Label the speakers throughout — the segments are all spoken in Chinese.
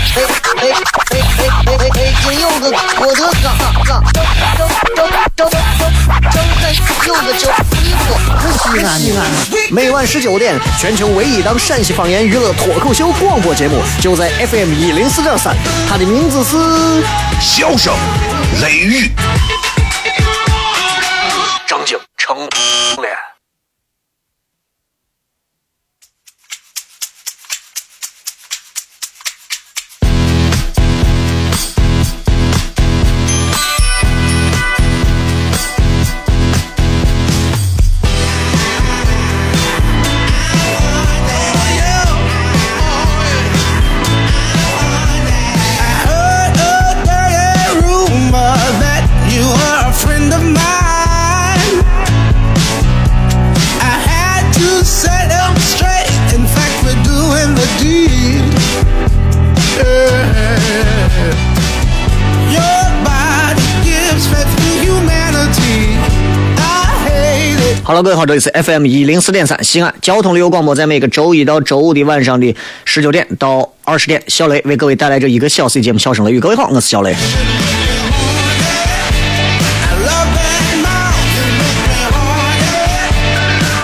Speaker 1: 哎哎哎哎哎哎！金柚子，我的嘎嘎！张张张张张张开柚子酒，衣服西安西安。每晚十九点，全球唯一档陕西方言娱乐脱口秀广播节目，就在 FM 一零四点三。它的名字是《
Speaker 2: 笑声雷雨》，
Speaker 1: 好了，各位好，这里是 FM 一零四点三西安交通旅游广播，在每个周一到周五的晚上的十九点到二十点，小雷为各位带来这一个小时的节目《笑声雷雨》。各位好，我是小雷。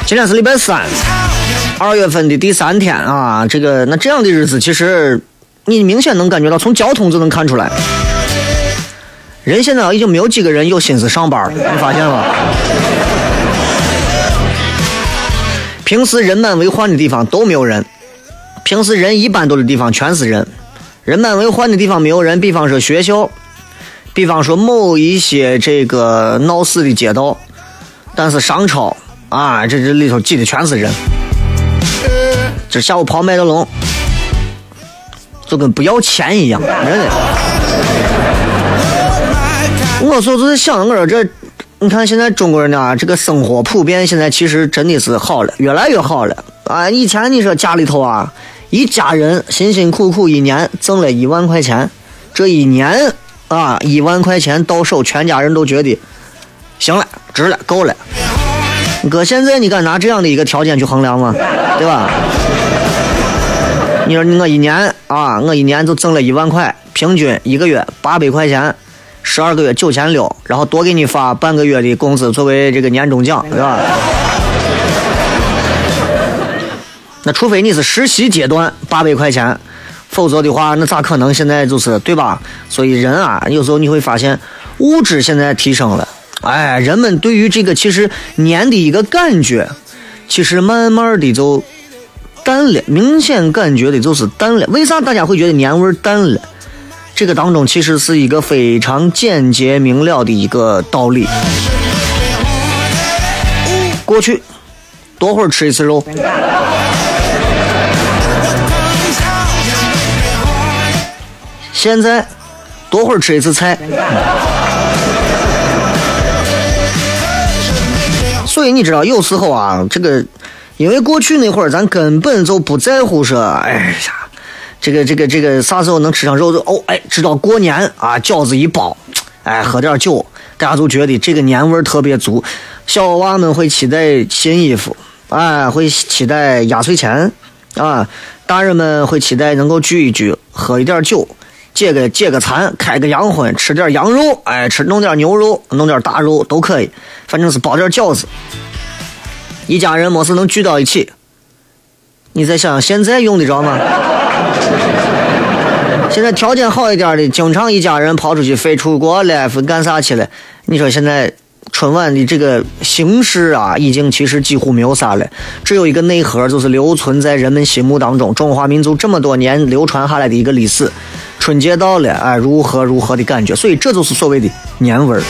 Speaker 1: 今天是礼拜三，二月份的第三天啊，这个那这样的日子，其实你明显能感觉到，从交通就能看出来，人现在已经没有几个人有心思上班了，你发现了？平时人满为患的地方都没有人，平时人一般多的地方全是人。人满为患的地方没有人，比方说学校，比方说某一些这个闹市的街道，但是商超啊，这这里头挤的全是人。这下午跑麦德龙，就跟不要钱一样，真的。我说就是想，我说这。你看现在中国人呢，这个生活普遍现在其实真的是好了，越来越好了啊！以前你说家里头啊，一家人辛辛苦苦一年挣了一万块钱，这一年啊一万块钱到手，全家人都觉得行了，值了，够了。哥，现在你敢拿这样的一个条件去衡量吗？对吧？你说我一年啊，我一年就挣了一万块，平均一个月八百块钱。十二个月九千六，然后多给你发半个月的工资作为这个年终奖，对吧？那除非你是实习阶段八百块钱，否则的话，那咋可能现在就是对吧？所以人啊，有时候你会发现物质现在提升了，哎，人们对于这个其实年的一个感觉，其实慢慢的就淡了，明显感觉的就是淡了。为啥大家会觉得年味淡了？这个当中其实是一个非常简洁明了的一个道理。过去多会儿吃一次肉，现在多会儿吃一次菜。所以你知道，有时候啊，这个因为过去那会儿咱根本就不在乎说，哎呀。这个这个这个啥时候能吃上肉肉哦哎，直到过年啊，饺子一包，哎，喝点酒，大家都觉得这个年味特别足。小娃们会期待新衣服，哎，会期待压岁钱啊。大人们会期待能够聚一聚，喝一点酒，解个解个馋，开个洋荤，吃点羊肉，哎，吃弄点牛肉，弄点大肉都可以，反正是包点饺子。一家人没事能聚到一起。你再想想，现在用得着吗？现在条件好一点的，经常一家人跑出去，飞出国了，飞干啥去了？你说现在春晚的这个形式啊，已经其实几乎没有啥了，只有一个内核，就是留存在人们心目当中，中华民族这么多年流传下来的一个历史。春节到了，哎，如何如何的感觉？所以这就是所谓的年味儿。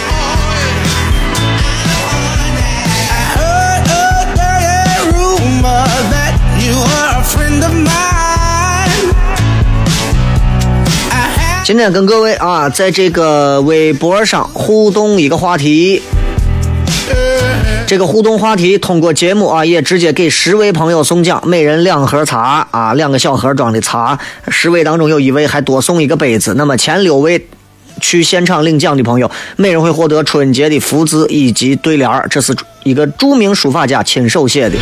Speaker 1: 今天跟各位啊，在这个微博上互动一个话题，这个互动话题通过节目啊，也直接给十位朋友送奖，每人两盒茶啊，两个小盒装的茶，十位当中有一位还多送一个杯子。那么前六位去现场领奖的朋友，每人会获得春节的福字以及对联，这是一个著名书法家亲手写的。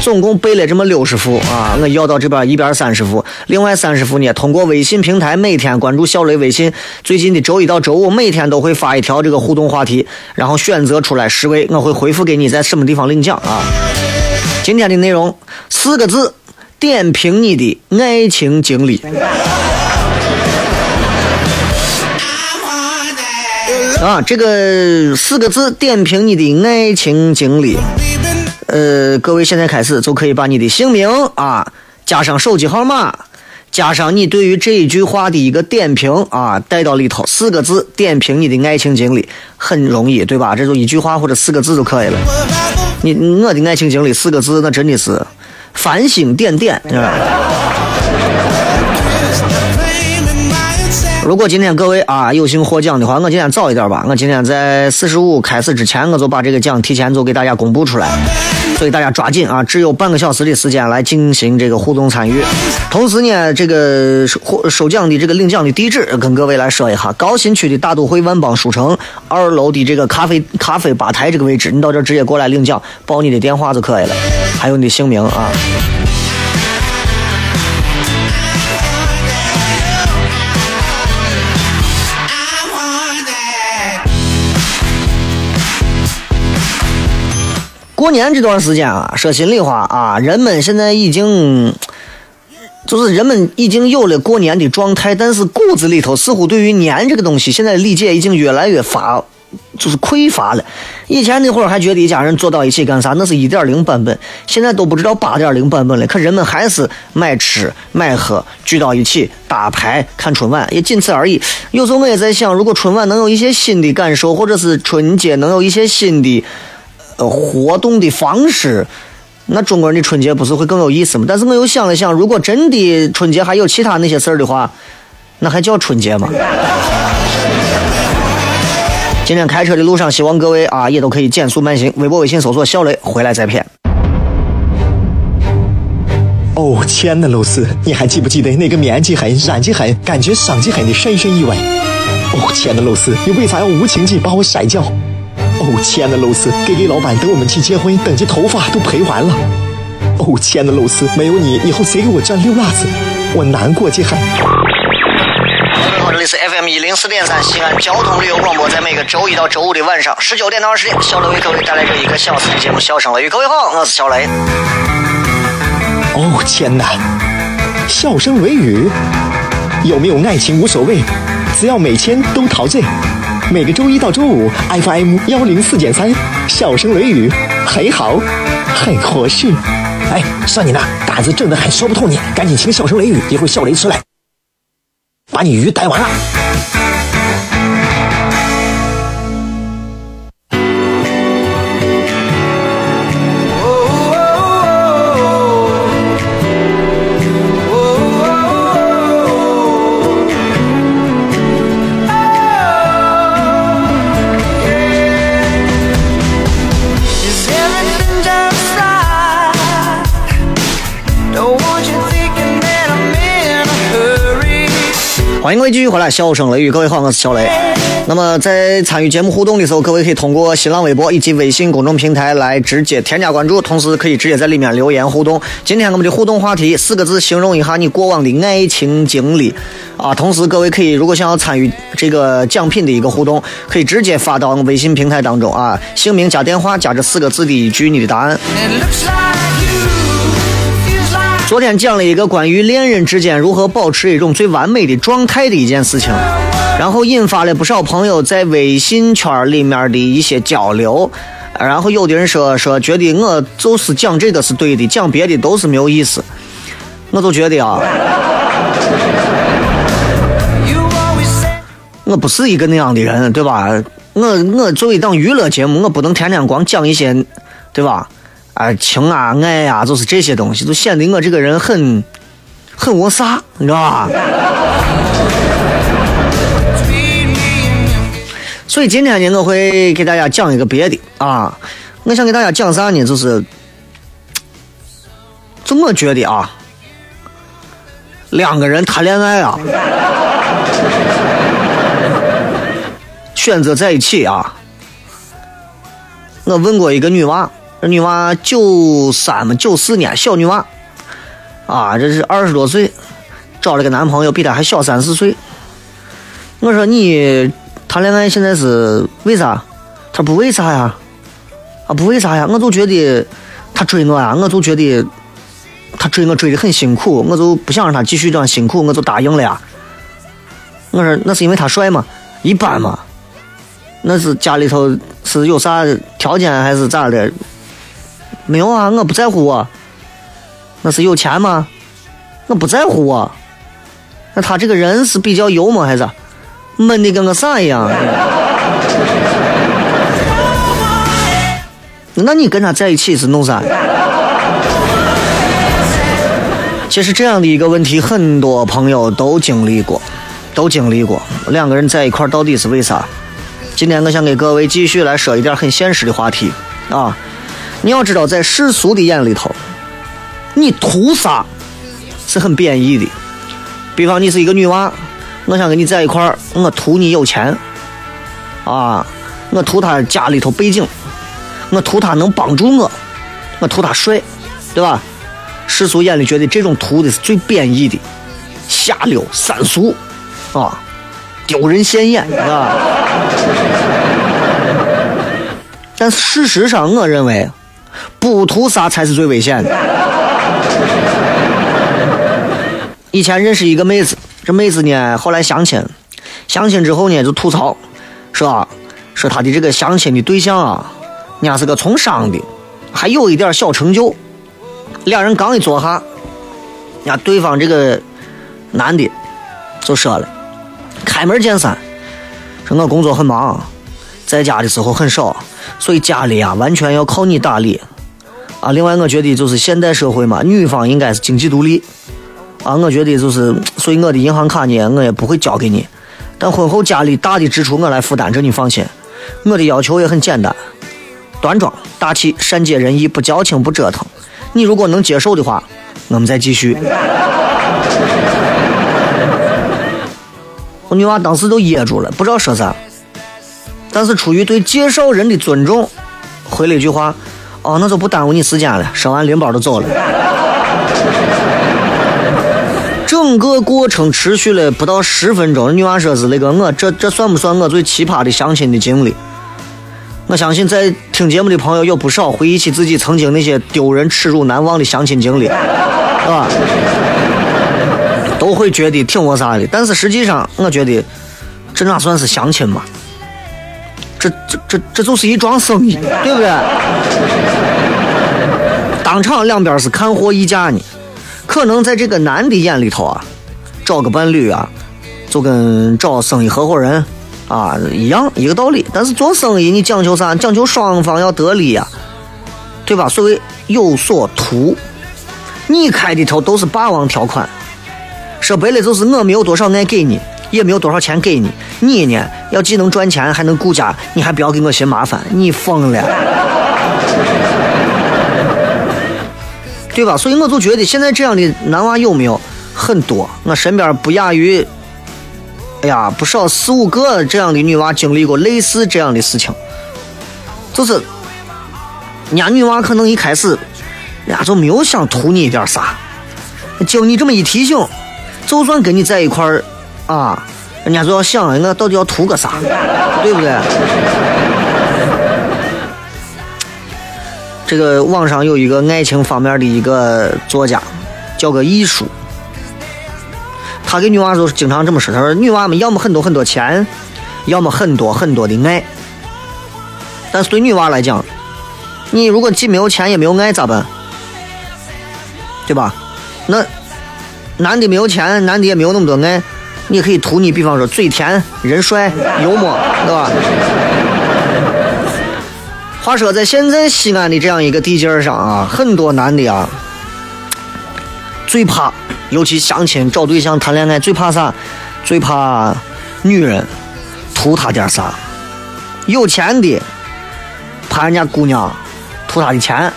Speaker 1: 总共背了这么六十副啊！我要到这边一边三十副，另外三十副呢，通过微信平台每天关注小雷微信，最近的周一到周五每天都会发一条这个互动话题，然后选择出来十位，我会回复给你在什么地方领奖啊！今天的内容四个字，点评你的爱情经历。啊，这个四个字，点评你的爱情经历。呃，各位现在开始就可以把你的姓名啊，加上手机号码，加上你对于这一句话的一个点评啊，带到里头。四个字点评你的爱情经历，很容易，对吧？这就一句话或者四个字就可以了。你我的爱情经历四个字，那真的是繁星点点，如果今天各位啊有幸获奖的话，我今天早一点吧。我今天在四十五开始之前，我就把这个奖提前就给大家公布出来，所以大家抓紧啊！只有半个小时的时间来进行这个互动参与。同时呢，这个收收奖的这个领奖的地址跟各位来说一下：高新区的大都会万邦书城二楼的这个咖啡咖啡吧台这个位置，你到这直接过来领奖，报你的电话就可以了，还有你的姓名啊。过年这段时间啊，说心里话啊，人们现在已经，就是人们已经有了过年的状态，但是骨子里头似乎对于年这个东西，现在理解已经越来越乏，就是匮乏了。以前那会儿还觉得一家人坐到一起干啥，那是一点零版本，现在都不知道八点零版本了。可人们还是买吃买喝，聚到一起打牌看春晚，也仅此而已。有时候我也在想，如果春晚能有一些新的感受，或者是春节能有一些新的。呃，活动的方式，那中国人的春节不是会更有意思吗？但是我又想了想，如果真的春节还有其他那些事儿的话，那还叫春节吗？今天开车的路上，希望各位啊也都可以减速慢行。微博、微信搜索“小雷”，回来再骗。
Speaker 3: 哦，亲爱的露丝，你还记不记得那个面积狠、染技狠、感觉伤及狠的深深意外？哦，亲爱的露丝，你为啥要无情地把我甩掉？哦，亲爱的露丝给给老板等我们去结婚，等这头发都赔完了。哦，亲爱的露丝，没有你以后谁给我赚溜辣子？我难过极了。
Speaker 1: 各位好，这里是 FM 一零四点三西安交通旅游广播，在每个周一到周五的晚上十九点到二十点，小雷为各位带来这一个小时的节目《笑声雷雨》。各位好，我是小雷。
Speaker 3: 哦，天哪！笑声雷雨，有没有爱情无所谓，只要每天都陶醉。每个周一到周五，FM 幺零四点三，笑声雷雨，很好，很合适。哎，算你那胆子正的很，说不透你，赶紧请笑声雷雨，一会儿笑雷出来，把你鱼逮完了。
Speaker 1: 欢迎各位继续回来，笑声雷雨，各位好，我是小雷。那么在参与节目互动的时候，各位可以通过新浪微博以及微信公众平台来直接添加关注，同时可以直接在里面留言互动。今天我们的互动话题四个字，形容一下你过往的爱情经历啊。同时，各位可以如果想要参与这个奖品的一个互动，可以直接发到微信平台当中啊，姓名加电话加这四个字的一句你的答案。昨天讲了一个关于恋人之间如何保持一种最完美的状态的一件事情，然后引发了不少朋友在微信圈里面的一些交流。然后有的人说说觉得我就是讲这个是对的，讲别的都是没有意思。我就觉得啊，我不是一个那样的人，对吧？我我作为一档娱乐节目，我不能天天光讲一些，对吧？啊，情啊，爱呀，就是这些东西，就显得我这个人很很我啥，你知道吧？所以今天呢，我会给大家讲一个别的啊。我想给大家讲啥呢？就是，就我觉得啊，两个人谈恋爱啊，选择在一起啊。我问过一个女娃，这女娃九三嘛，九四年小女娃，啊，这是二十多岁，找了个男朋友比她还小三四岁。我说你谈恋爱现在是为啥？她不为啥呀？啊，不为啥呀？我就觉得他追我呀，我就觉得他追我追的很辛苦，我就不想让他继续这样辛苦，我就答应了呀。我说那是因为他帅吗？一般嘛。那是家里头是有啥条件还是咋的？没有啊，我不在乎啊。那是有钱吗？我不在乎啊。那他这个人是比较油吗？还是闷的跟个啥一样？那你跟他在一起是弄啥？其实这样的一个问题，很多朋友都经历过，都经历过。两个人在一块到底是为啥？今天我想给各位继续来说一点很现实的话题啊！你要知道，在世俗的眼里头，你图啥是很贬义的。比方你是一个女娃，我想跟你在一块儿，我图你有钱啊，我图他家里头背景，我图他能帮助我，我图他帅，对吧？世俗眼里觉得这种图的是最贬义的、下流、三俗啊。丢人现眼啊！但事实上，我认为不图啥才是最危险的。以前认识一个妹子，这妹子呢后来相亲，相亲之后呢就吐槽，说、啊？说她的这个相亲的对象啊，人家是个从商的，还有一点小成就。两人刚一坐下，人家对方这个男的就说了。开门见山，说我工作很忙，在家的时候很少，所以家里啊完全要靠你打理。啊，另外我觉得就是现代社会嘛，女方应该是经济独立。啊，我觉得就是，所以我的银行卡呢，我也不会交给你。但婚后家里大的支出我来负担，这你放心。我的要求也很简单，端庄大气，善解人意，不矫情，不折腾。你如果能接受的话，我们再继续。我女娃当时都噎住了，不知道说啥，但是出于对介绍人的尊重，回了一句话：“哦，那就不耽误你时间了。”收完拎包就走了。整个过程持续了不到十分钟。女娃说是那个我这这算不算我最奇葩的相亲的经历？我相信在听节目的朋友有不少回忆起自己曾经那些丢人、耻辱、难忘的相亲经历，是吧？都会觉得挺窝啥的，但是实际上，我觉得这哪算是相亲嘛？这这这这就是一桩生意，对不对？当场两边是看货议价呢，可能在这个男的眼里头啊，找个伴侣啊，就跟找生意合伙人啊一样，一个道理。但是做生意你讲究啥？讲究双方要得利呀，对吧？所谓有所图，你开的头都是霸王条款。说白了就是我没有多少爱给你，也没有多少钱给你。你呢，要既能赚钱还能顾家，你还不要给我寻麻烦，你疯了，对吧？所以我就觉得现在这样的男娃有没有很多？我身边不亚于，哎呀，不少四五个这样的女娃经历过类似这样的事情，就是，人家女娃可能一开始，人家就没有想图你一点啥，经你这么一提醒。就算跟你在一块儿，啊，人家就要想，我到底要图个啥，对不对？这个网上有一个爱情方面的一个作家，叫个艺术，他给女娃就经常这么说，他说女娃们要么很多很多钱，要么很多很多的爱。但是对女娃来讲，你如果既没有钱也没有爱咋办？对吧？那。男的没有钱，男的也没有那么多爱，你可以图你，比方说嘴甜、人帅、幽默，对吧？话说在现在西安的这样一个地界儿上啊，很多男的啊，最怕，尤其相亲找对象谈恋爱，最怕啥？最怕女人图他点啥？有钱的怕人家姑娘图他的钱；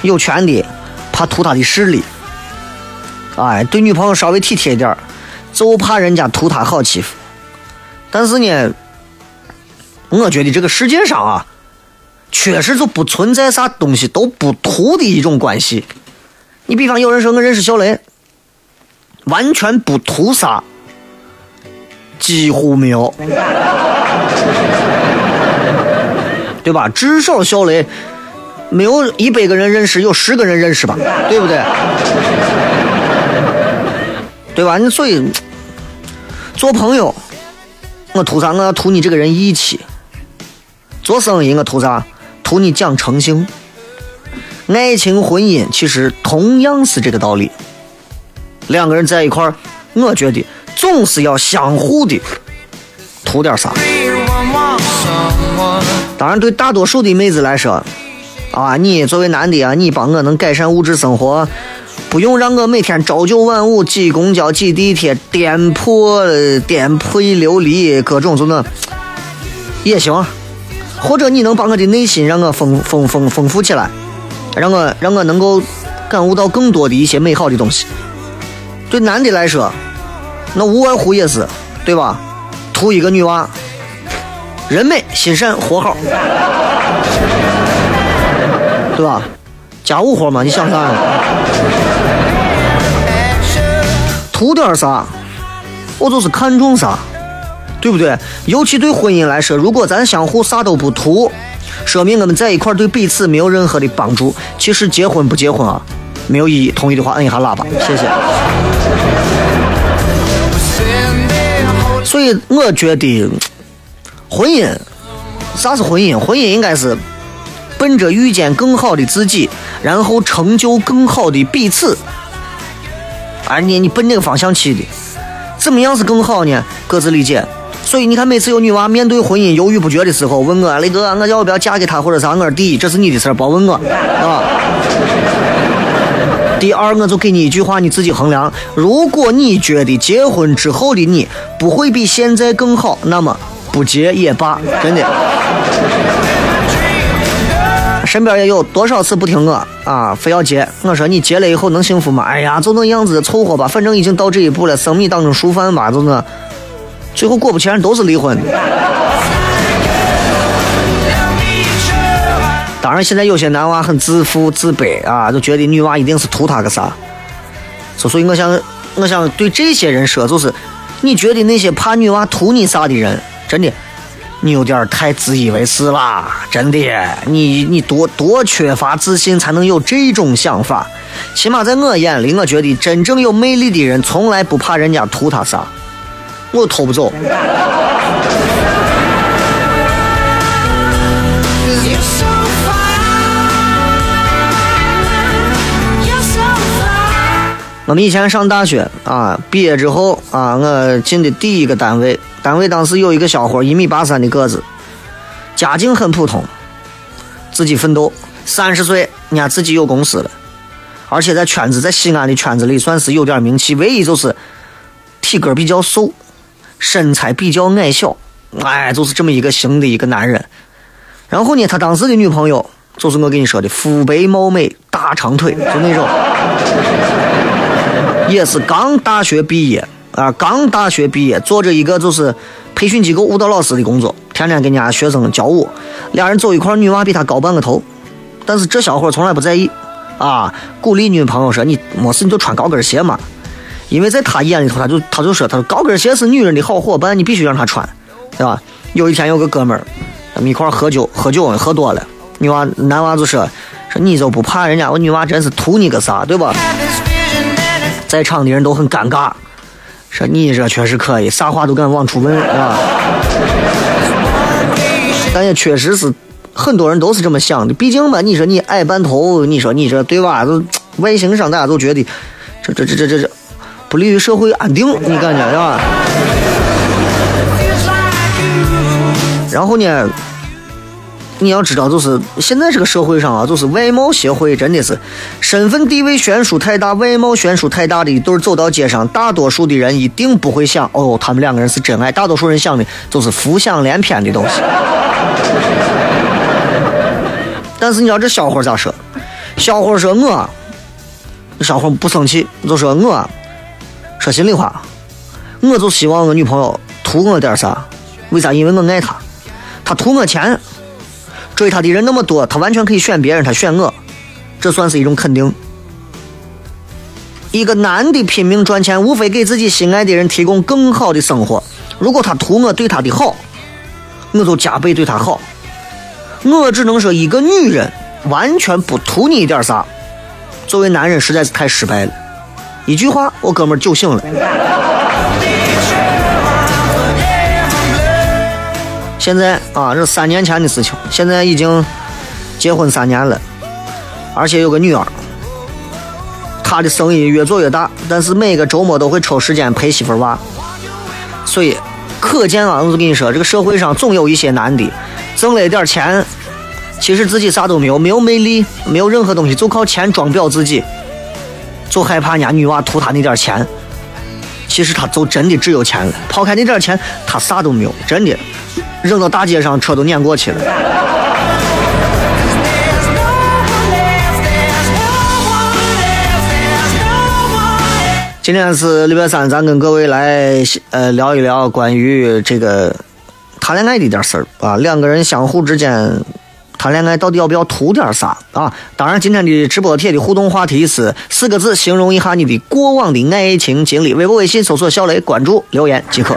Speaker 1: 有权的怕图他的势力。哎，对女朋友稍微体贴一点儿，就怕人家图他好欺负。但是呢，我觉得这个世界上啊，确实就不存在啥东西都不图的一种关系。你比方有人说我认识小雷，完全不图啥，几乎没有，对吧？至少小雷没有一百个人认识，有十个人认识吧，对不对？对吧？你所以做朋友，我图啥？我要图你这个人义气。做生意，我图啥？图你讲诚信。爱情婚姻其实同样是这个道理。两个人在一块儿，我觉得总是要相互的图点啥。当然，对大多数的妹子来说，啊，你作为男的啊，你帮我能改善物质生活。不用让我每天朝九晚五挤公交挤地铁，颠破颠沛流离，各种就那也行。或者你能把我的内心让我丰丰丰丰富起来，让我让我能够感悟到更多的一些美好的东西。对男的来说，那无外乎也是对吧？图一个女娃，人美心善活好，对吧？家务活嘛，你想啥？图点啥，我就是看重啥，对不对？尤其对婚姻来说，如果咱相互啥都不图，说明我们在一块对彼此没有任何的帮助。其实结婚不结婚啊，没有意义。同意的话摁一下喇叭，谢谢。所以我觉得，婚姻，啥是婚姻？婚姻应该是。奔着遇见更好的自己，然后成就更好的彼此。而你你奔这个方向去的，怎么样是更好呢？各自理解。所以你看，每次有女娃面对婚姻犹豫不决的时候，问我雷哥，我要不要嫁给他或者啥？我说第一，这是你的事儿，别问我啊。第二，我就给你一句话，你自己衡量。如果你觉得结婚之后的你不会比现在更好，那么不结也罢，真的。身边也有多少次不听我啊，非要结。我说你结了以后能幸福吗？哎呀，就那样子凑合吧，反正已经到这一步了，生米当成熟饭吧，就那。最后果不其然都是离婚。当然，现在有些男娃很自负自卑啊，就觉得女娃一定是图他个啥。所以我想，我想对这些人说，就是你觉得那些怕女娃图你啥的人，真的。你有点太自以为是啦，真的，你你多多缺乏自信才能有这种想法。起码在我眼里，我觉得真正有魅力的人从来不怕人家图他啥，我偷不走。我们以前上大学啊，毕业之后啊，我进的第一个单位。单位当时有一个小伙，一米八三的个子，家境很普通，自己奋斗，三十岁，人家自己有公司了，而且在圈子，在西安的圈子里算是有点名气。唯一就是体格比较瘦，身材比较矮小，哎，就是这么一个型的一个男人。然后呢，他当时的女朋友就是我跟你说的，肤白貌美，大长腿，就那种，也是刚大学毕业。啊，刚大学毕业，做着一个就是培训机构舞蹈老师的工作，天天跟人家学生教舞。俩人走一块，女娃比他高半个头，但是这小伙从来不在意，啊，鼓励女朋友说：“你没事你就穿高跟鞋嘛。”因为在他眼里头，他就他就说：“他说高跟鞋是女人的好伙伴，你必须让她穿，对吧？”有一天有个哥们儿，他们一块喝酒，喝酒喝多了，女娃男娃就说：“说你就不怕人家我女娃真是图你个啥，对吧？”在场的人都很尴尬。说你这确实可以，啥话都敢往出问啊！但也确实是很多人都是这么想的。毕竟嘛，你说你矮半头，你说你这对吧？都外形上大家都觉得这这这这这这不利于社会安定，你感觉是吧？然后呢？你要知道，就是现在这个社会上啊，就是外貌协会真的是身份地位悬殊太大，外貌悬殊太大的一对走到街上，大多数的人一定不会想哦，他们两个人是真爱。大多数人想的都是浮想联翩的东西。但是你知道这小伙咋说？小伙说我，小伙不生气，就说我，说心里话，我就希望我女朋友图我点啥？为啥？因为我爱她，她图我钱，追她的人那么多，她完全可以选别人，她选我，这算是一种肯定。一个男的拼命赚钱，无非给自己心爱的人提供更好的生活。如果他图我对他的好，我就加倍对他好。我只能说，一个女人完全不图你一点啥，作为男人实在是太失败了。一句话，我哥们儿酒醒了。现在啊，这三年前的事情，现在已经结婚三年了，而且有个女儿。他的生意越做越大，但是每个周末都会抽时间陪媳妇儿娃，所以可见啊，我就跟你说，这个社会上总有一些男的挣了一点钱，其实自己啥都没有，没有魅力，没有任何东西，就靠钱装裱自己，就害怕人家女娃图他那点钱，其实他就真的只有钱了，抛开那点钱，他啥都没有，真的扔到大街上，车都碾过去了。今天是礼拜三，咱跟各位来呃聊一聊关于这个谈恋爱的一点事儿啊。两个人相互之间谈恋爱到底要不要图点啥啊？当然，今天的直播帖的互动话题是四个字，形容一下你的过往的爱情经历。微博、微信搜索“小雷”，关注留言即可。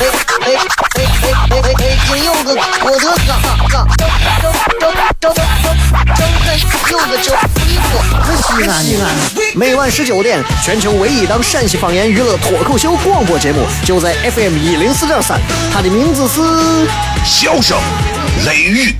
Speaker 1: 哎哎哎哎哎！今有个我的哥哥，张张张张张张开有个叫衣服，西安西安。每晚十九点，全球唯一档陕西方言娱乐脱口秀广播节目，就在 FM 一零四点三，它的名字是《
Speaker 2: 笑声雷雨》。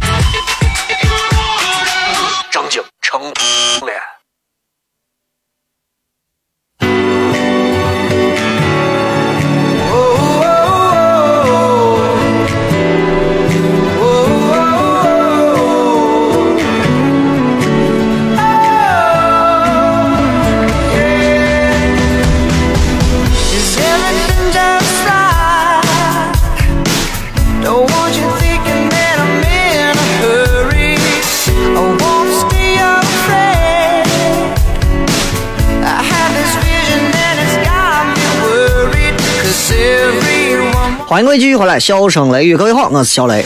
Speaker 1: 欢迎各位继续回来，笑声雷雨，各位好，我是小雷。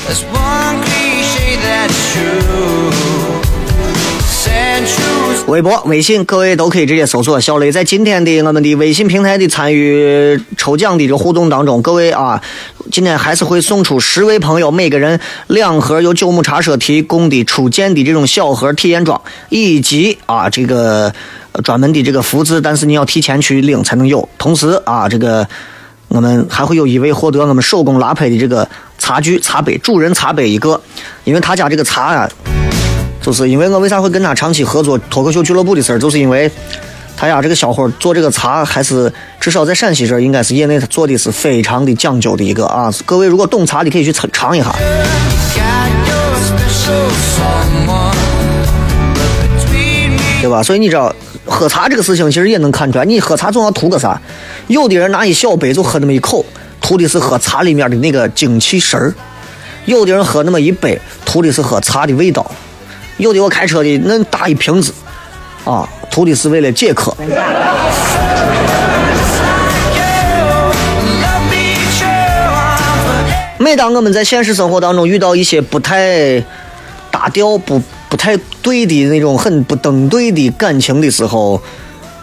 Speaker 1: 微博、微信，各位都可以直接搜索小雷。在今天的我们的微信平台的参与抽奖的这个互动当中，各位啊，今天还是会送出十位朋友，每个人两盒由九牧茶社提供的初见的这种小盒体验装，以及啊这个专门的这个福字，但是你要提前去领才能有。同时啊这个。我们还会有一位获得我们手工拉胚的这个茶具、茶杯，主人茶杯一个。因为他家这个茶啊，就是因为我为啥会跟他长期合作脱口秀俱乐部的事儿，就是因为他家这个小伙做这个茶，还是至少在陕西这儿应该是业内做的是非常的讲究的一个啊。各位如果懂茶的可以去尝尝一下，对吧？所以你知道。喝茶这个事情其实也能看出来，你喝茶总要图个啥？有的人拿一小杯就喝那么一口，图的是喝茶里面的那个精气神儿；有的人喝那么一杯，图的是喝茶的味道；有的我开车的那大一瓶子，啊，图的是为了解渴。每当我们在现实生活当中遇到一些不太搭调不。不太对的那种很不登对的感情的时候，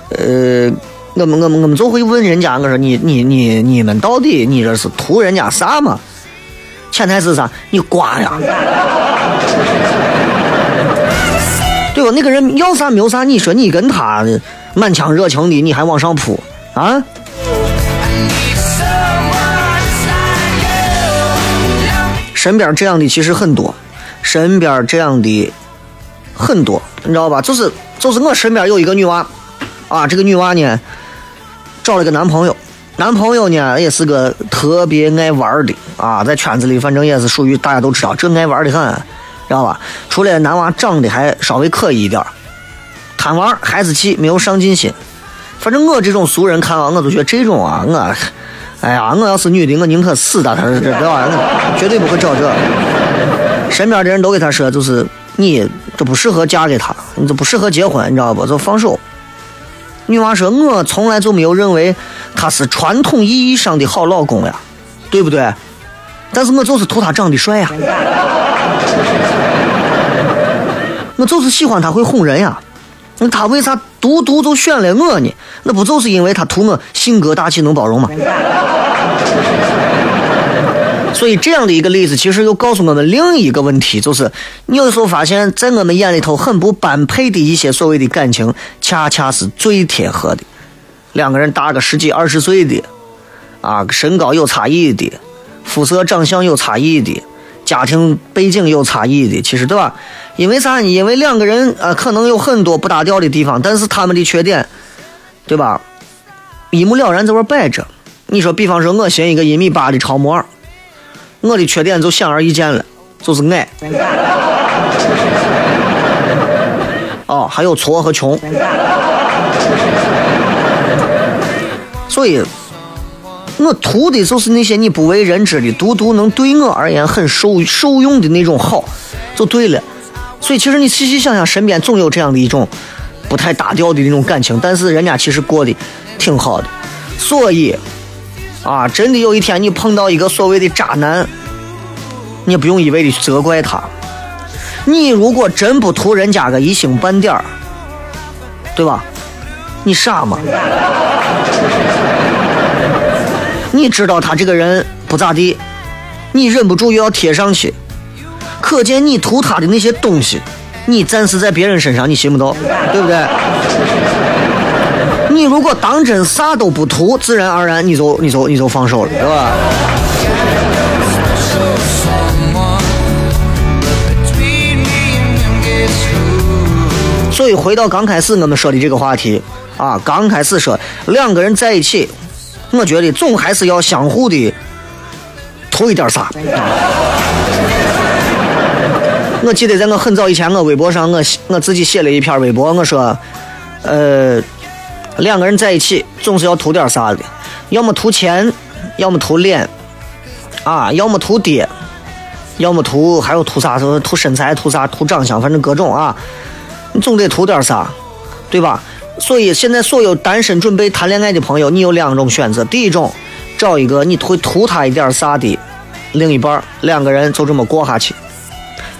Speaker 1: 呃，我们我们我们就会问人家，我说你你你你们到底你这是图人家啥嘛？潜台词啥？你瓜呀？对吧？那个人要啥没有啥，你说你跟他满腔热情的，你还往上扑啊？身边这样的其实很多，身边这样的。很多，你知道吧？就是就是我身边有一个女娃，啊，这个女娃呢，找了个男朋友，男朋友呢也是个特别爱玩的啊，在圈子里反正也是属于大家都知道，这爱玩的很，知道吧？除了男娃长得还稍微可以一点贪玩、孩子气、没有上进心。反正我这种俗人看啊，我都觉得这种啊，我，哎呀，我要是女的，我宁可死在，他这这玩意儿，绝对不会找这。身边的人都给他说，就是你这不适合嫁给他，你这不适合结婚，你知道不？就放手。女娃说，我从来就没有认为他是传统意义上的好老公呀，对不对？但是我就是图他长得帅呀，我就是喜欢他会哄人呀。那他为啥独独就选了我呢？那不就是因为他图我性格大气能包容吗？所以这样的一个例子，其实又告诉我们另一个问题，就是你有时候发现，在我们眼里头很不般配的一些所谓的感情，恰恰是最贴合的。两个人大个十几二十岁的，啊，身高有差异的，肤色长相有差异的，家庭背景有差异的，其实对吧？因为啥？因为两个人啊，可能有很多不搭调的地方，但是他们的缺点，对吧？一目了然在这摆着。你说，比方说，我寻一个一米八的超模，我的缺点就显而易见了，就是矮。哦，还有矬和穷。所以，我图的就是那些你不为人知的，独独能对我而言很受受用的那种好，就对了。所以，其实你细细想想，身边总有这样的一种不太搭调的那种感情，但是人家其实过得挺好的。所以，啊，真的有一天你碰到一个所谓的渣男，你不用一味的责怪他。你如果真不图人家个一星半点，对吧？你傻吗？你知道他这个人不咋地，你忍不住又要贴上去。可见你图他的那些东西，你暂时在别人身上你寻不到，对不对？你如果当真啥都不图，自然而然你就你就你就放手了，是吧？所以回到刚开始我们说的这个话题啊，刚开始说两个人在一起，我觉得总还是要相互的图一点啥。我记得在我很早以前，我微博上我我自己写了一篇微博，我说，呃，两个人在一起总是要图点啥的，要么图钱，要么图脸，啊，要么图爹，要么图还有图啥？图身材，图啥？图长相，反正各种啊，你总得图点啥，对吧？所以现在所有单身准备谈恋爱的朋友，你有两种选择：第一种，找一个你会图他一点啥的另一半，两个人就这么过下去。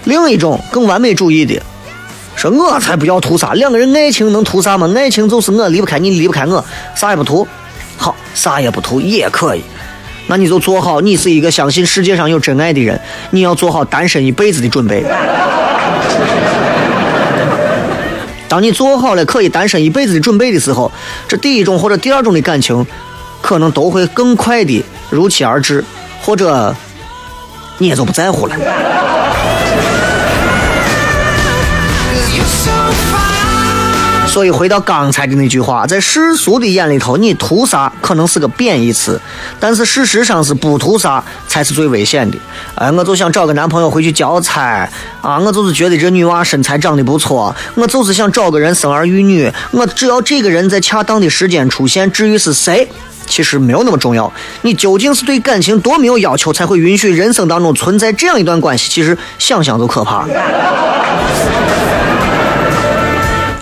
Speaker 1: 另一种更完美主义的，我才不要图啥，两个人爱情能图啥吗？爱情就是我离不开你，离不开我，啥也不图。好，啥也不图也可以。那你就做好，你是一个相信世界上有真爱的人，你要做好单身一辈子的准备。当你做好了可以单身一辈子的准备的时候，这第一种或者第二种的感情，可能都会更快的如期而至，或者你也就不在乎了。所以回到刚才的那句话，在世俗的眼里头，你图啥可能是个贬义词，但是事实上是不图啥才是最危险的。哎，我就想找个男朋友回去教菜啊，我就是觉得这女娃身材长得不错，我就是想找个人生儿育女，我只要这个人在恰当的时间出现，至于是谁，其实没有那么重要。你究竟是对感情多没有要求，才会允许人生当中存在这样一段关系？其实想想都可怕。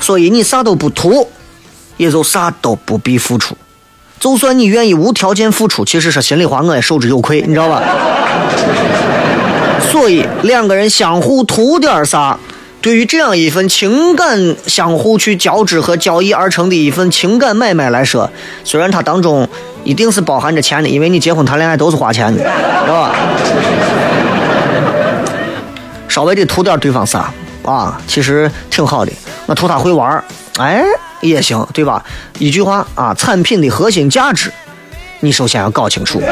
Speaker 1: 所以你啥都不图，也就啥都不必付出。就算你愿意无条件付出，其实说心里话，我也受之有愧，你知道吧？所以两个人相互图点啥，对于这样一份情感相互去交织和交易而成的一份情感买卖来说，虽然它当中一定是包含着钱的，因为你结婚谈恋爱都是花钱的，知道吧？稍微的图点对方啥啊，其实挺好的。我图他会玩哎，也行，对吧？一句话啊，产品的核心价值，你首先要搞清楚。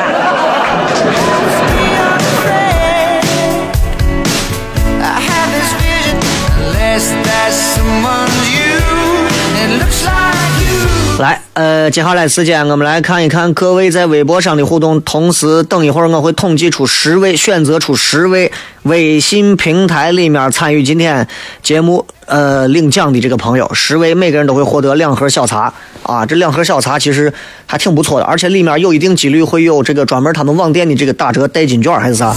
Speaker 1: 呃，接下来时间我们来看一看各位在微博上的互动。同时，等一会儿我会统计出十位，选择出十位微信平台里面参与今天节目呃领奖的这个朋友，十位每个人都会获得两盒小茶啊。这两盒小茶其实还挺不错的，而且里面有一定几率会有这个专门他们网店的这个打折代金券还是啥。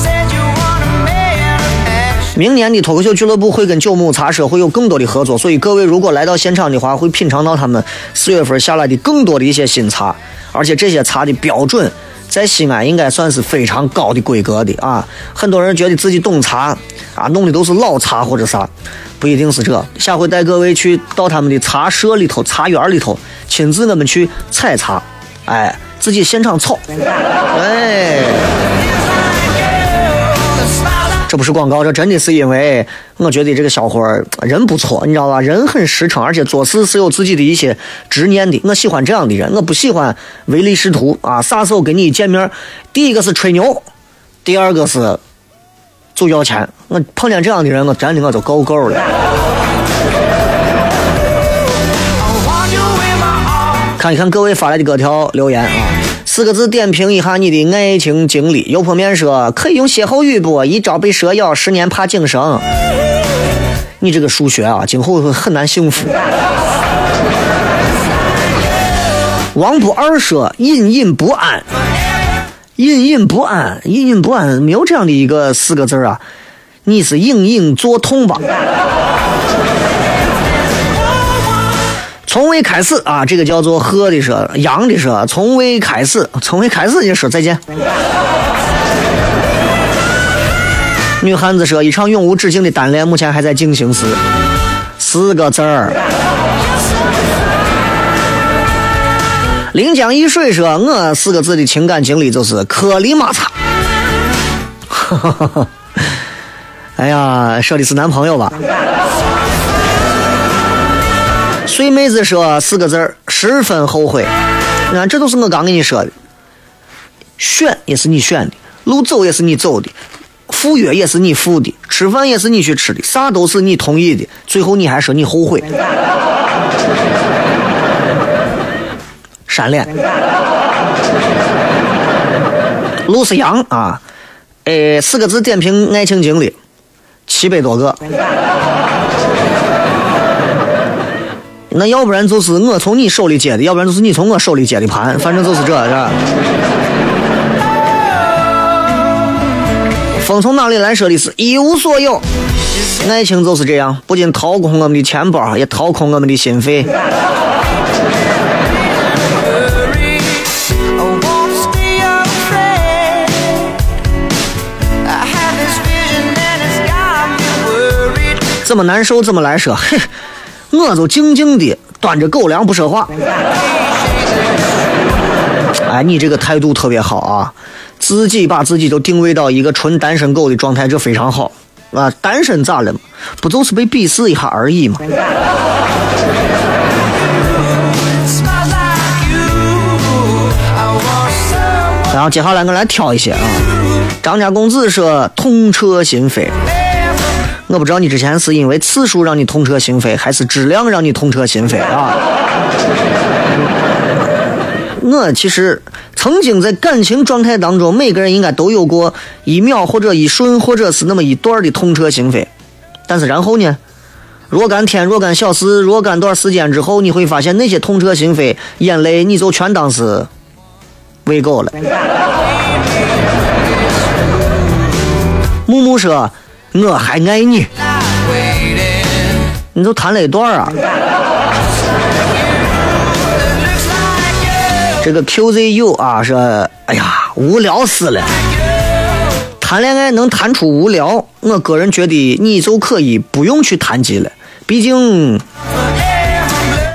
Speaker 1: 明年的脱口秀俱乐部会跟九牧茶社会有更多的合作，所以各位如果来到现场的话，会品尝到他们四月份下来的更多的一些新茶，而且这些茶的标准在西安应该算是非常高的规格的啊。很多人觉得自己懂茶啊，弄的都是老茶或者啥，不一定是这。下回带各位去到他们的茶社里头、茶园里头，亲自我们去采茶，哎，自己现场炒，哎。这不是广告，这真的是因为我觉得这个小伙儿人不错，你知道吧？人很实诚，而且做事是有自己的一些执念的。我喜欢这样的人，我不喜欢唯利是图啊！啥时候跟你见面，第一个是吹牛，第二个是就要钱。我碰见这样的人，我真的我就够够了。看一看各位发来的各条留言啊。四个字点评一下你的爱情经历。油泼面说：“可以用歇后语不？一朝被蛇咬，十年怕井绳。”你这个数学啊，今后很难幸福。王不二说：“隐隐不安，隐隐不安，隐隐不安，没有这样的一个四个字啊。你是隐隐作痛吧？”从未开始啊，这个叫做鹤的说，羊的说，从未开始，从未开始就说再见。女汉子说，一场永无止境的单恋目前还在进行时，四个字儿。临江一水说，我四个字的情感经历就是颗粒马擦。哈哈哈哎呀，说的是男朋友吧？睡妹子说四个字儿，十分后悔。你看，这都是我刚跟你说的。选也是你选的，路走也是你走的，赴约也是你赴的，吃饭也是你去吃的，啥都是你同意的。最后你还说你后悔，闪脸。陆思阳啊，哎，四个字点评爱情经历，七百多个。那要不然就是我从你手里接的，要不然就是你从我手里接的盘，反正就是这，是吧？风从哪里来说的是一无所有，爱情就是这样，不仅掏空我们的钱包，也掏空我们的心肺。怎么难受怎么来说，嘿。我就静静的端着狗粮不说话。哎，你这个态度特别好啊！自己把自己都定位到一个纯单身狗的状态，这非常好啊！单身咋了嘛？不就是被鄙视一下而已嘛？然后接下来我来挑一些啊。张家公子说：“痛彻心扉。”我不知道你之前是因为次数让你痛彻心扉，还是质量让你痛彻心扉啊？我其实曾经在感情状态当中，每个人应该都有过一秒或者一瞬，或者是那么一段的痛彻心扉。但是然后呢？若干天、若干小时、若干段时间之后，你会发现那些痛彻心扉、眼泪，你就全当是喂狗了。木木说。我还爱你，你都谈了一段啊？这个 QZU 啊说，哎呀，无聊死了。谈恋爱能谈出无聊，我个人觉得你就可以不用去谈及了。毕竟，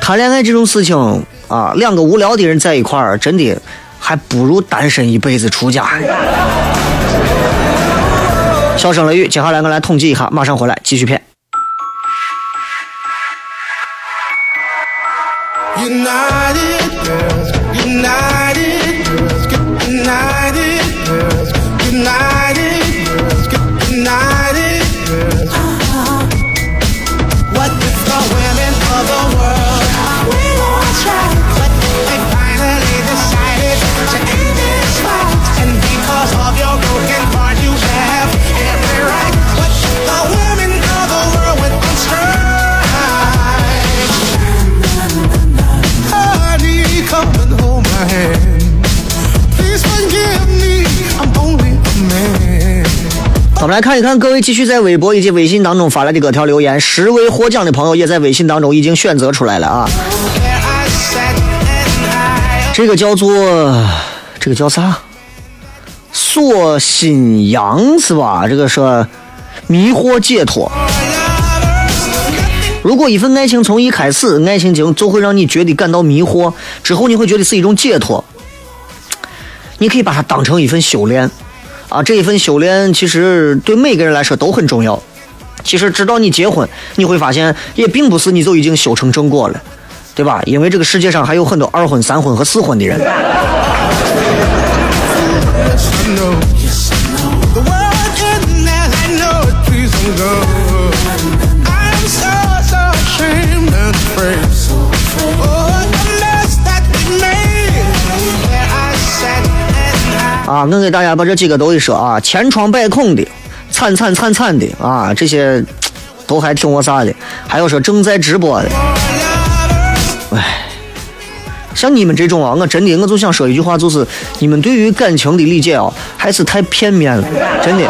Speaker 1: 谈恋爱这种事情啊，两个无聊的人在一块儿，真的还不如单身一辈子出家。小声雷雨接下来我来统计一下马上回来继续骗。United girls united 来看一看各位继续在微博以及微信当中发来的各条留言，十位获奖的朋友也在微信当中已经选择出来了啊。这个叫做这个叫啥？锁心阳是吧？这个是迷惑解脱。如果一份爱情从一开始，爱情经就会让你觉得感到迷惑，之后你会觉得是一种解脱。你可以把它当成一份修炼，啊，这一份修炼其实对每个人来说都很重要。其实直到你结婚，你会发现也并不是你就已经修成正果了，对吧？因为这个世界上还有很多二婚、三婚和四婚的人。我给大家把这几个都一说啊，千疮百孔的，惨惨惨惨的啊，这些都还挺我啥的。还有说正在直播的，哎，像你们这种啊，我真的我就想说一句话，就是你们对于感情的理解啊，还是太片面了，真的。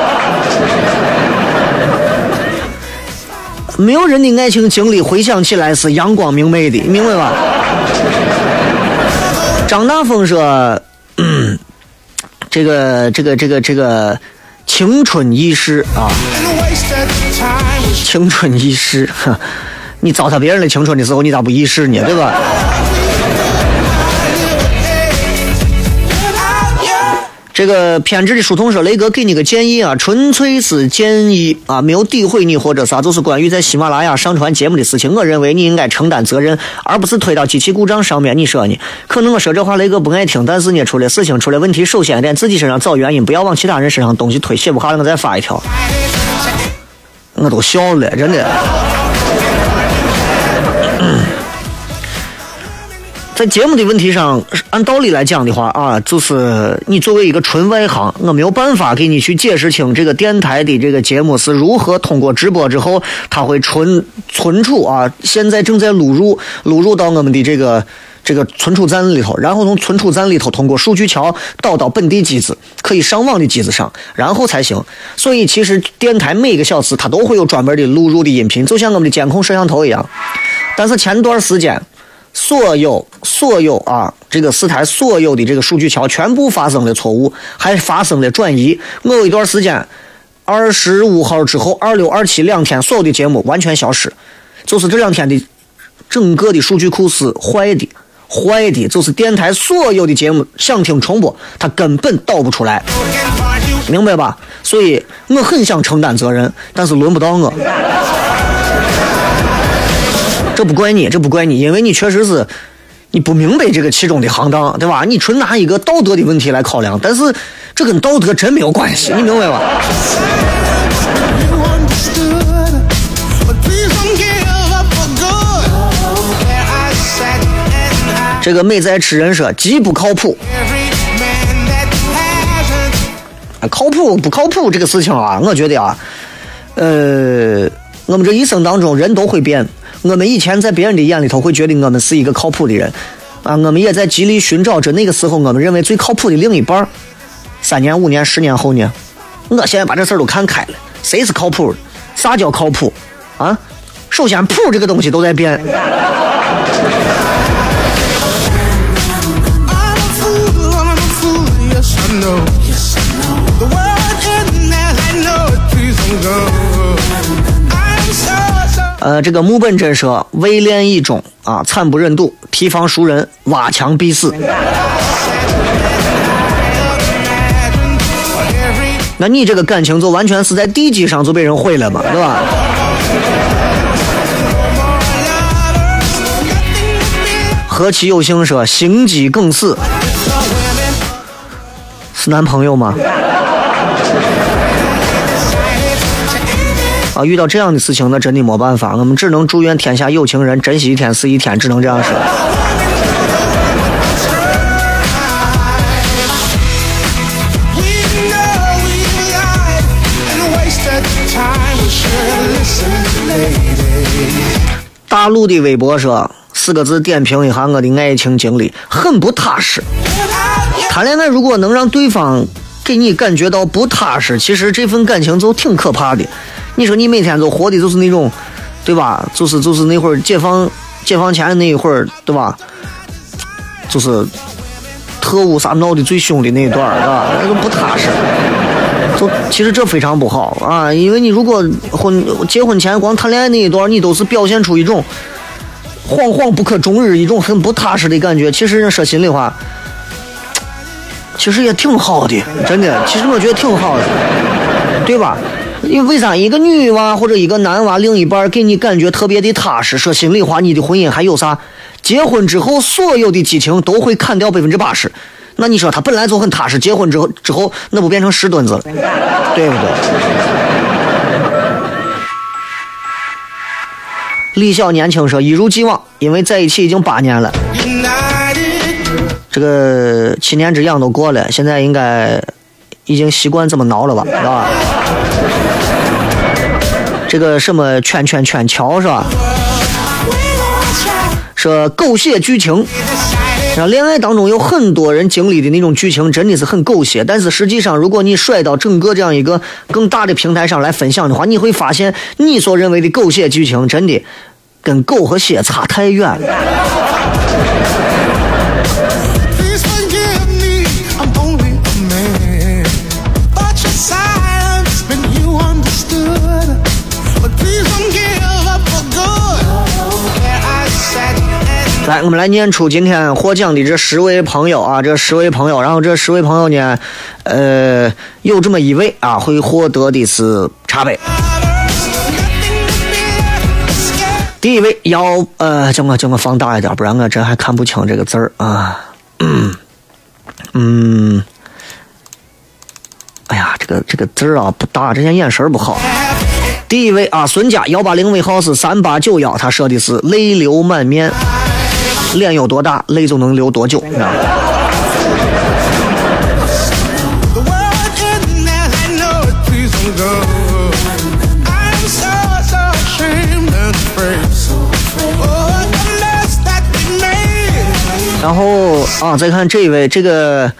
Speaker 1: 没有人的爱情经历回想起来是阳光明媚的，明白吧？张大峰说。嗯这个这个这个这个青春易逝啊，青春易逝，你糟蹋别人的青春的时候，你咋不易逝呢？对吧？这个偏执的书童说：“雷哥给你个建议啊，纯粹是建议啊，没有诋毁你或者啥，就是关于在喜马拉雅上传节目的事情。我认为你应该承担责任，而不是推到机器故障上面。你说呢？可能我说这话雷哥不爱听，但是呢，出了事情出了问题，首先在自己身上找原因，不要往其他人身上东西推。写不好了，我再发一条。我都笑了，真的。”在节目的问题上，按道理来讲的话啊，就是你作为一个纯外行，我没有办法给你去解释清这个电台的这个节目是如何通过直播之后，它会存存储啊，现在正在录入录入到我们的这个这个存储站里头，然后从存储站里头通过数据桥导到本地机子，可以上网的机子上，然后才行。所以其实电台每个小时它都会有专门的录入的音频，就像我们的监控摄像头一样。但是前段时间。所有所有啊，这个四台所有的这个数据桥全部发生了错误，还发生了转移。我有一段时间，二十五号之后，二六二七两天，所有的节目完全消失，就是这两天的整个的数据库是坏的，坏的，就是电台所有的节目想听重播，它根本导不出来，明白吧？所以我很想承担责任，但是轮不到我。这不怪你，这不怪你，因为你确实是，你不明白这个其中的行当，对吧？你纯拿一个道德的问题来考量，但是这跟道德真没有关系，你明白吧？这个美在吃人说极不靠谱，靠谱不靠谱这个事情啊，我觉得啊，呃，我们这一生当中人都会变。我们以前在别人的眼里头会觉得我们是一个靠谱的人，啊，我们也在极力寻找着那个时候我们认为最靠谱的另一半三年、五年、十年后呢？我现在把这事儿都看开了，谁是靠谱的？啥叫靠谱？啊，首先谱这个东西都在变。呃，这个木本真说，未练一中啊，惨不忍睹，提防熟人挖墙必死。那你这个感情就完全是在地基上就被人毁了嘛，对吧？何其有幸说，心肌梗死，是男朋友吗？啊，遇到这样的事情，那真的没办法，我们只能祝愿天下有情人珍惜一天是一天，只能这样说。大陆的微博说四个字点评一下我的爱情经历，很不踏实。谈恋爱如果能让对方给你感觉到不踏实，其实这份感情就挺可怕的。你说你每天都活的就是那种，对吧？就是就是那会儿解放解放前那一会儿，对吧？就是特务啥闹的最凶的那一段儿，是吧？那个不踏实。就其实这非常不好啊，因为你如果婚结婚前光谈恋爱那一段，你都是表现出一种惶惶不可终日、一种很不踏实的感觉。其实人说心里话，其实也挺好的，真的。其实我觉得挺好的，对吧？因为啥一个女娃或者一个男娃另一半给你感觉特别的踏实？说心里话，你的婚姻还有啥？结婚之后所有的激情都会砍掉百分之八十。那你说他本来就很踏实，结婚之后之后那不变成石墩子了，对不对？李小年轻说一如既往，因为在一起已经八年了，这个七年之痒都过了，现在应该已经习惯这么挠了吧，是吧？这个什么圈圈圈桥是吧？说狗血剧情。恋爱当中有很多人经历的那种剧情真的是很狗血，但是实际上，如果你甩到整个这样一个更大的平台上来分享的话，你会发现你所认为的狗血剧情真的跟狗和血差太远了。来，我们来念出今天获奖的这十位朋友啊，这十位朋友，然后这十位朋友呢，呃，有这么一位啊，会获得的是茶杯。第一位要呃，叫我叫我放大一点，不然我这还看不清这个字儿啊。嗯，哎呀，这个这个字儿啊不大，这些眼神不好。第一位啊，孙家幺八零尾号是三八九幺，他说的是泪流满面。脸有多大，泪就能流多久。你知道吗然后啊，再看这一位，这个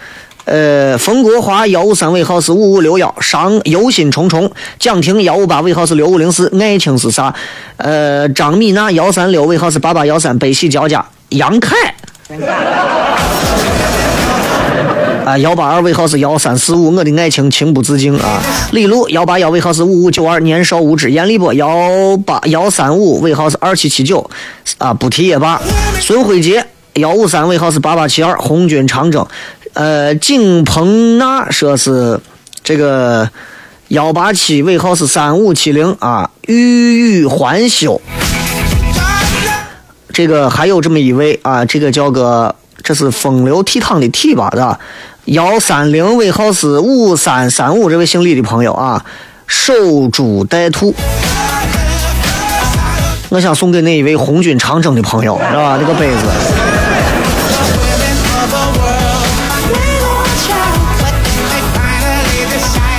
Speaker 1: 呃，冯国华幺五三尾号是五五六幺，伤忧心忡忡。蒋婷幺五八尾号是六五零四，爱情是啥？呃，张米娜幺三六尾号是八八幺三，悲喜交加。杨凯，啊，幺八二尾号是幺三四五，我的爱情情不自禁啊。李璐幺八幺尾号是五五九二，年少无知。严立波幺八幺三五尾号是二七七九，啊，不提也罢。孙辉杰幺五三尾号是八八七二，红军长征。呃，景鹏娜说是这个幺八七尾号是三五七零啊，欲语还休。这个还有这么一位啊，这个叫个，这是风流倜傥的倜吧是吧，幺三零尾号是五三三五，这位姓李的朋友啊，守株待兔。我想送给那一位红军长征的朋友，是吧？这个杯子。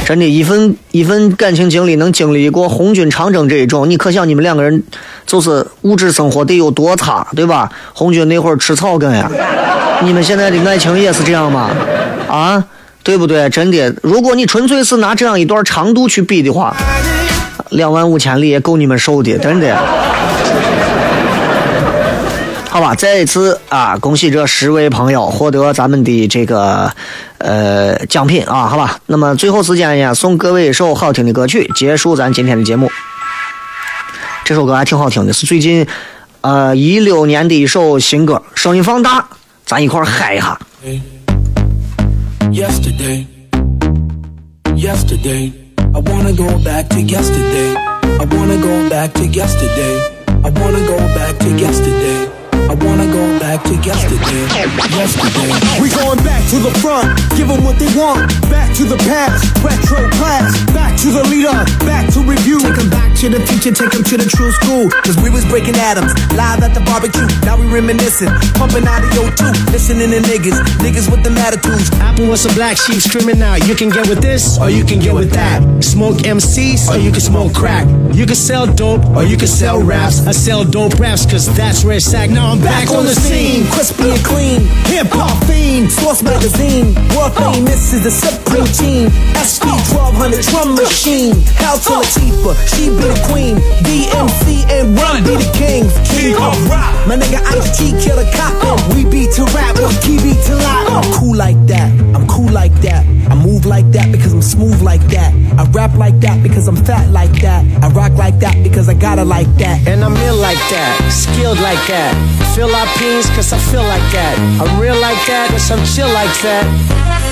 Speaker 1: 真的，一份一份感情经历能经历过红军长征这一种，你可想你们两个人就是物质生活得有多差，对吧？红军那会儿吃草根呀，你们现在的爱情也是这样吗？啊，对不对？真的，如果你纯粹是拿这样一段长度去比的话，两万五千里也够你们受的，真的。好吧，再一次啊，恭喜这十位朋友获得咱们的这个呃奖品啊，好吧。那么最后时间呢，送各位一首好听的歌曲，结束咱今天的节目。这首歌还挺好听的，是最近呃一六年的一首新歌，声音放大，咱一块嗨一下。
Speaker 4: Yesterday, yesterday, I wanna go back to yesterday. I wanna go back to yesterday. I wanna go back to yesterday. We going back to the front, give them what they want. Back to the past, retro class. Back to the leader, back to review. Take them back to the future, take them to the true school. Cause we was breaking atoms, live at the barbecue. Now we reminiscing, pumping out of your tooth. Listening to niggas, niggas with them attitudes. Apple was some black sheep screaming out. You can get with this, or you can get with that. Smoke MCs, or you can smoke crack. You can sell dope, or you can sell raps. I sell dope raps, cause that's where it's at. Now I'm back on the scene, crispy and clean. Hip hop fiend, Source magazine. World famous is the supreme team. SP 1200 drum machine. Hal to Latifah, she be the queen. DMC and Run be the kings. King of rock. My nigga Ice T kill a cop. Uh. We beat to rap, we key beat to lock. Uh. I'm cool like that. I'm cool like that. I move like that because I'm smooth like that. I rap like that because I'm fat like that. I rock like that because I got it like that.
Speaker 5: And I'm ill like that, skilled like that. Feel our peas cause I feel like that. I'm real like that cause I'm chill like that.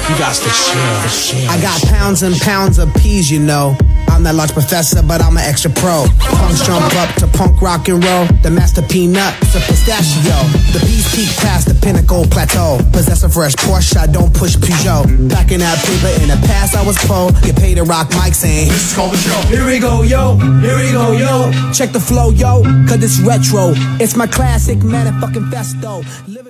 Speaker 4: You got to chill. I got pounds and pounds of peas, you know. I'm that large professor, but I'm an extra pro. Punks jump up to punk rock and roll. The master peanut, it's a pistachio. The bees peak past the pinnacle plateau. Possess a fresh Porsche, I don't push Peugeot. Back in that paper in the past, I was poor. Get paid to rock mics and this is called the show. Here we go, yo. Here we go, yo. Check the flow, yo. Cause it's retro. It's my classic motherfucking festo. Living